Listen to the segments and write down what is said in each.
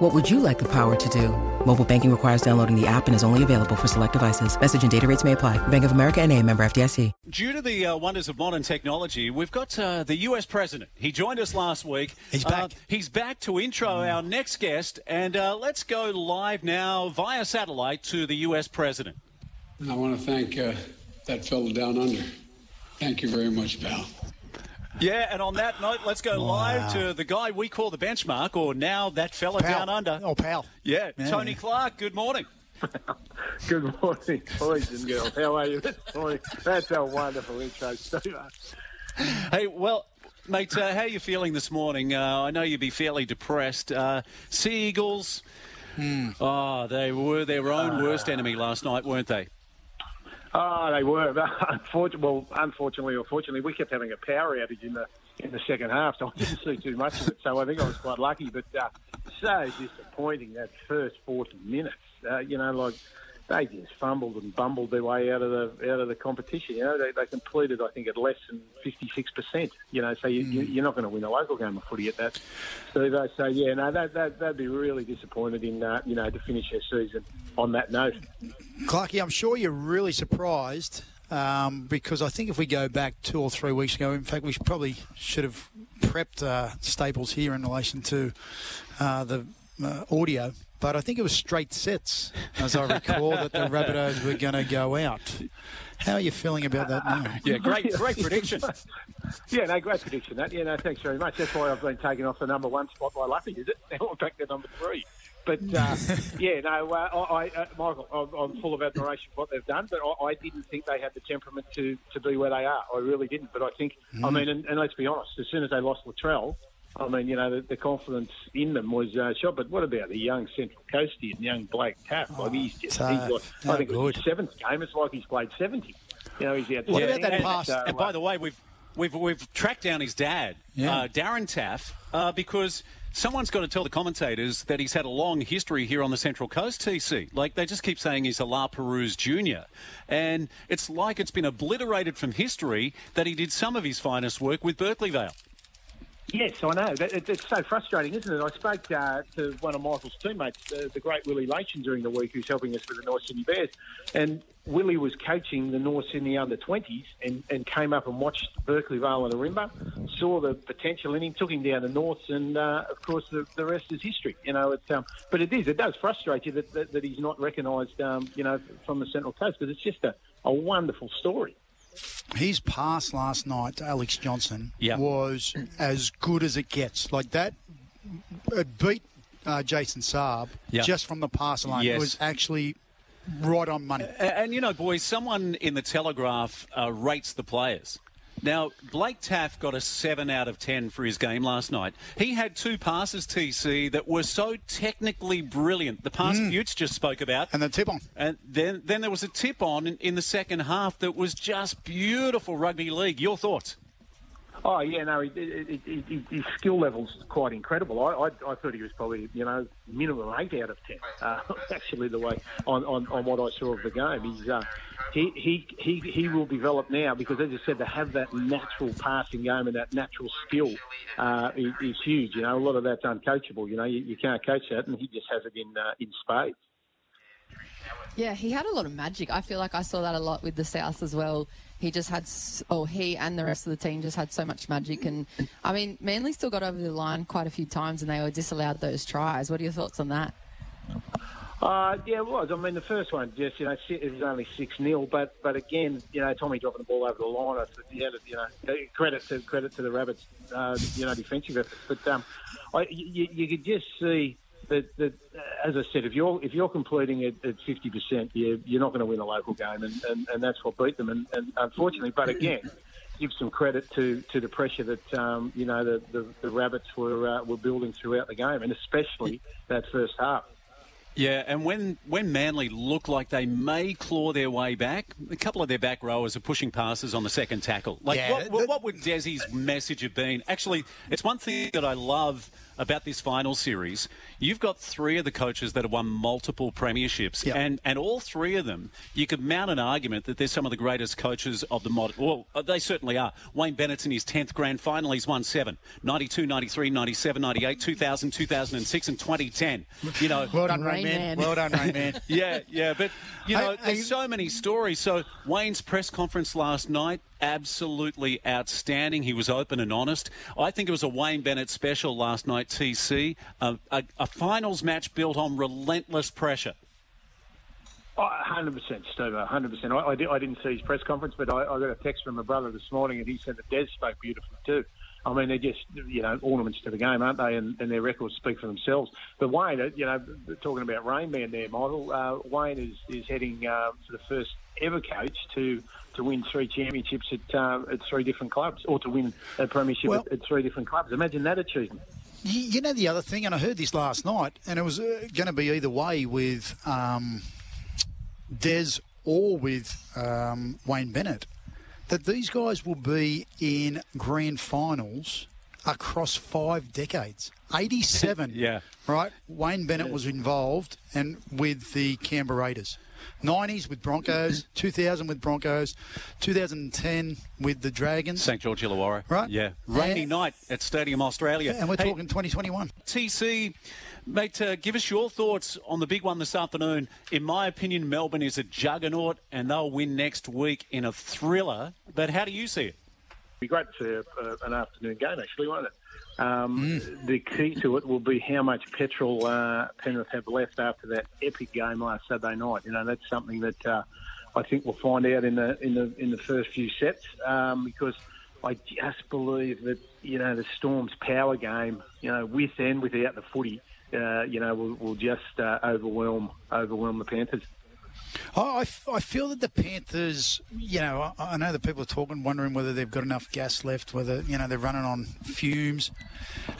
What would you like the power to do? Mobile banking requires downloading the app and is only available for select devices. Message and data rates may apply. Bank of America and a member FDIC. Due to the uh, wonders of modern technology, we've got uh, the US president. He joined us last week. He's back. Uh, he's back to intro our next guest, and uh, let's go live now via satellite to the US president. I want to thank uh, that fellow down under. Thank you very much, pal. Yeah, and on that note, let's go live to the guy we call the benchmark, or now that fella Pal. down under. Oh, pal. Yeah, Yeah. Tony Clark. Good morning. Good morning, boys and girls. How are you this morning? That's a wonderful intro, Steve. Hey, well, mate, uh, how are you feeling this morning? Uh, I know you'd be fairly depressed. Uh, sea Eagles. Oh, they were their own worst enemy last night, weren't they? Oh, they were. Unfortunately, well, unfortunately or fortunately, we kept having a power outage in the in the second half, so I didn't see too much of it. So I think I was quite lucky. But uh, so disappointing that first forty minutes. Uh, you know, like they just fumbled and bumbled their way out of the out of the competition. You know, they, they completed, I think, at less than fifty six percent. You know, so you, you, you're not going to win a local game of footy at that. So they so yeah, no, that that they'd be really disappointed in uh, you know to finish their season on that note. Clarky, I'm sure you're really surprised um, because I think if we go back two or three weeks ago, in fact, we probably should have prepped uh, Staples here in relation to uh, the uh, audio. But I think it was straight sets, as I recall, that the Rabbitohs were going to go out. How are you feeling about that now? Yeah, great, great prediction. Yeah, no, great prediction. That yeah, no, thanks very much. That's why I've been taken off the number one spot by Luffy, is it? Now I'm back to number three. But uh, yeah, no, uh, I, I, uh, Michael, I'm, I'm full of admiration for what they've done, but I, I didn't think they had the temperament to, to be where they are. I really didn't. But I think, I mean, and, and let's be honest, as soon as they lost Latrell, I mean, you know, the, the confidence in them was uh, shot. But what about the young Central Coastie and young Blake Taaffe? Like he's just, so- he's like, no I think it was good. his seventh game. It's like he's played 70. You know, he's out What about that pass? So, and by uh, the way, we've we've we've tracked down his dad, Yeah. uh, Darren Taaffe, uh, because someone's got to tell the commentators that he's had a long history here on the Central Coast. TC, like they just keep saying he's a La Perouse Junior, and it's like it's been obliterated from history that he did some of his finest work with Berkeley Vale. Yes, I know. It's so frustrating, isn't it? I spoke uh, to one of Michael's teammates, uh, the great Willie Lation, during the week, who's helping us with the North Sydney Bears. And Willie was coaching the North Sydney under 20s and, and came up and watched Berkeley Vale and Ourimbah, saw the potential in him, took him down to North, and uh, of course, the, the rest is history. You know, it's, um, but it is, it does frustrate you that, that, that he's not recognised, um, you know, from the Central Coast because it's just a, a wonderful story. His pass last night to Alex Johnson Yeah. was as good as it gets. Like that, it beat uh, Jason Saab Yeah. just from the pass alone. Yes. It was actually right on money. And, and you know, boys, someone in the Telegraph uh, rates the players. Now, Blake Taaffe got a 7 out of 10 for his game last night. He had two passes, TC, that were so technically brilliant. The pass mm. Butts just spoke about. And the tip on. And then, then there was a tip on in, in the second half that was just beautiful rugby league. Your thoughts? Oh yeah, no, his skill level's quite incredible. I, I, I thought he was probably you know minimum eight out of ten. Uh, actually, the way on, on, on what I saw of the game, he's uh, he, he he he will develop now because as I said, to have that natural passing game and that natural skill uh, is, is huge. You know, a lot of that's uncoachable. You know, you, you can't coach that, and he just has it in uh, in spades. Yeah, he had a lot of magic. I feel like I saw that a lot with the South as well. He just had, oh, he and the rest of the team just had so much magic. And I mean, Manly still got over the line quite a few times and they were disallowed those tries. What are your thoughts on that? Uh, yeah, it was. I mean, the first one, just you know, it was only six 0 but but again, you know, Tommy dropping the ball over the line. I thought, yeah, you know, credit to credit to the Rabbits, uh, you know, defensive efforts. But um, I, you, you could just see that, that as I said, if you're if you're completing it at fifty percent, you you're not going to win a local game, and, and, and that's what beat them. And, and unfortunately, but again. Give some credit to, to the pressure that um, you know the, the, the rabbits were uh, were building throughout the game, and especially that first half. Yeah, and when, when Manly look like they may claw their way back, a couple of their back rowers are pushing passes on the second tackle. Like, Yeah, what, what, the- what would Desi's message have been? Actually, it's one thing that I love about this final series. You've got three of the coaches that have won multiple premierships, Yep. and, and all three of them, you could mount an argument that they're some of the greatest coaches of the modern. Well, uh, they certainly are. Wayne Bennett's in his 10th grand final. He's won seven 92, 93, 97, 98, 2000, 2006, and 2010. You know, Well done, Rain Rain Man. Man. Well done, Rain Man. yeah, yeah, but you know, I- I- there's so many stories. So Wayne's press conference last night, absolutely outstanding. He was open and honest. I think it was a Wayne Bennett special last night. TC, a, a, a finals match built on relentless pressure. Hundred percent, Steve. Hundred percent. I, did, didn't see his press conference, but I, I got a text from my brother this morning, and he said that Des spoke beautifully too. I mean, they're just you know ornaments to the game, aren't they? And, and their records speak for themselves. But Wayne, you know, talking about Rain Man there, Michael. Uh, Wayne is is heading uh, for the first ever coach to to win three championships at uh, at three different clubs, or to win a premiership Well- at, at three different clubs. Imagine that achievement. You, know the other thing, and I heard this last night, and it was uh, going to be either way with um, Des or with um, Wayne Bennett, that these guys will be in grand finals across five decades. 87. Yeah. Right? Wayne Bennett was involved and with the Canberra Raiders. 90s with Broncos, 2000 with Broncos, 2010 with the Dragons. St George Illawarra, Right. Yeah, rainy night at Stadium Australia, And we're Hey, talking 2021. TC, mate, uh, give us your thoughts on the big one this afternoon. In my opinion, Melbourne is a juggernaut, and they'll win next week in a thriller. But how do you see it? Be great to see a, a, an afternoon game, actually, won't it? Um, The key to it will be how much petrol uh, Penrith have left after that epic game last Saturday night. You know, that's something that uh, I think we'll find out in the in the in the first few sets um, because I just believe that you know the Storm's power game, you know, with and without the footy, uh, you know, will, will just uh, overwhelm overwhelm the Panthers. I, I feel that the Panthers, you know, I, I know that people are talking, wondering whether they've got enough gas left, whether, you know, they're running on fumes.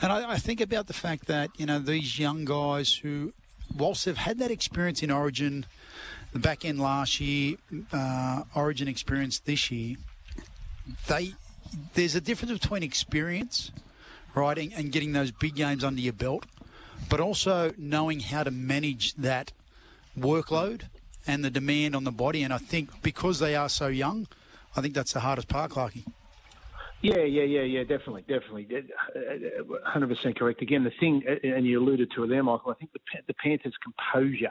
And I, I think about the fact that, you know, these young guys who, whilst they've had that experience in Origin, the back end last year, uh, Origin experience this year, they there's a difference between experience, right, and getting those big games under your belt, but also knowing how to manage that workload and the demand on the body. And I think because they are so young, I think that's the hardest part, Clarky. Yeah, yeah, yeah, yeah, definitely, definitely, uh, uh, hundred percent correct. Again, the thing, and you alluded to it there, Michael. I think the the Panthers' composure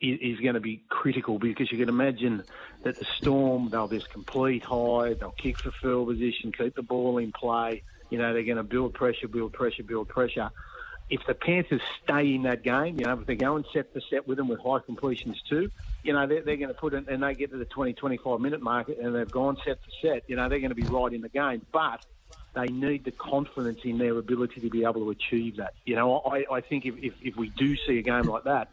is, is going to be critical because you can imagine that the Storm they'll just complete high, they'll kick for field position, keep the ball in play. You know, they're going to build pressure, build pressure, build pressure. If the Panthers stay in that game, you know, if they go and set for set with them with high completions too, you know, they're, they're going to put in, and they get to the 20, 25 minute market and they've gone set for set, you know, they're going to be right in the game. But they need the confidence in their ability to be able to achieve that. You know, I, I think if, if, if we do see a game like that,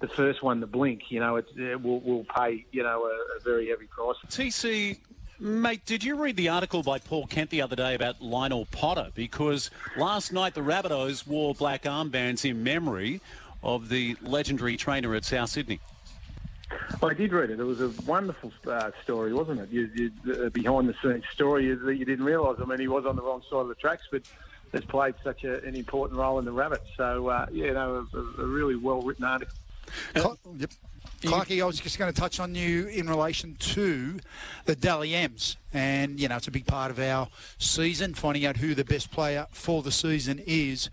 the first one to blink, you know, it's, it will, will pay, you know, a, a very heavy price. TC, mate, did you read the article by Paul Kent the other day about Lionel Potter? Because last night the Rabbitohs wore black armbands in memory of the legendary trainer at South Sydney. I did read it. It was a wonderful uh, story, wasn't it? You, you, uh, behind the scenes story that you didn't realise. I mean, he was on the wrong side of the tracks, but has played such a, an important role in the Rabbits. So, uh, yeah, you know, a, a really well written article. Cl- yep. Clarky, I was just going to touch on you in relation to the Dally M's. And, you know, it's a big part of our season, finding out who the best player for the season is.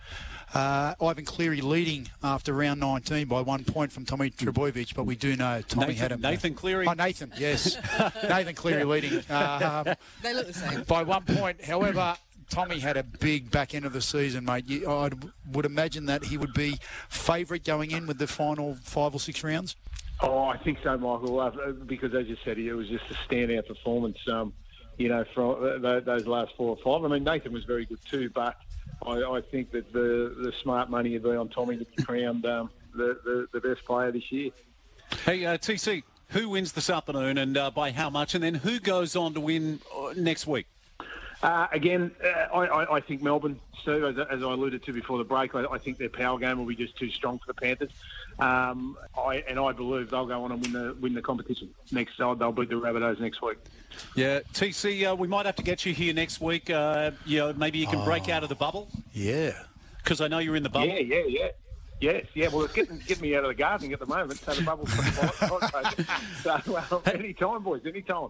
Uh, Ivan Cleary leading after round 19 by one point from Tommy Trbojevic, but we do know Tommy Nathan- had him. Nathan Cleary? Oh, Nathan, yes. Nathan Cleary leading uh, They look the same. by one point. However, Tommy had a big back end of the season, mate. You, I would imagine that he would be favourite going in with the final five or six rounds. Oh, I think so, Michael. Uh, because as you said, it was just a standout performance. Um, you know, from uh, those last four or five. I mean, Nathan was very good too, but I, I think that the the smart money would be on Tommy to be crowned um, the, the the best player this year. Hey, uh, TC, who wins this afternoon and uh, by how much? And then who goes on to win uh, next week? Uh, again, uh, I, I, I think Melbourne, Steve, as, as I alluded to before the break, I, I think their power game will be just too strong for the Panthers. Um, I, and I believe they'll go on and win the win the competition next. Uh, they'll beat the Rabbitohs next week. Yeah, TC, uh, we might have to get you here next week. Uh, you know, maybe you can break out of the bubble Yeah. because I know you're in the bubble. Yeah, yeah, yeah. Yes, yeah. Well, it's getting getting me out of the gardening at the moment, so the bubble's pretty hot. so um, any time, boys, any time.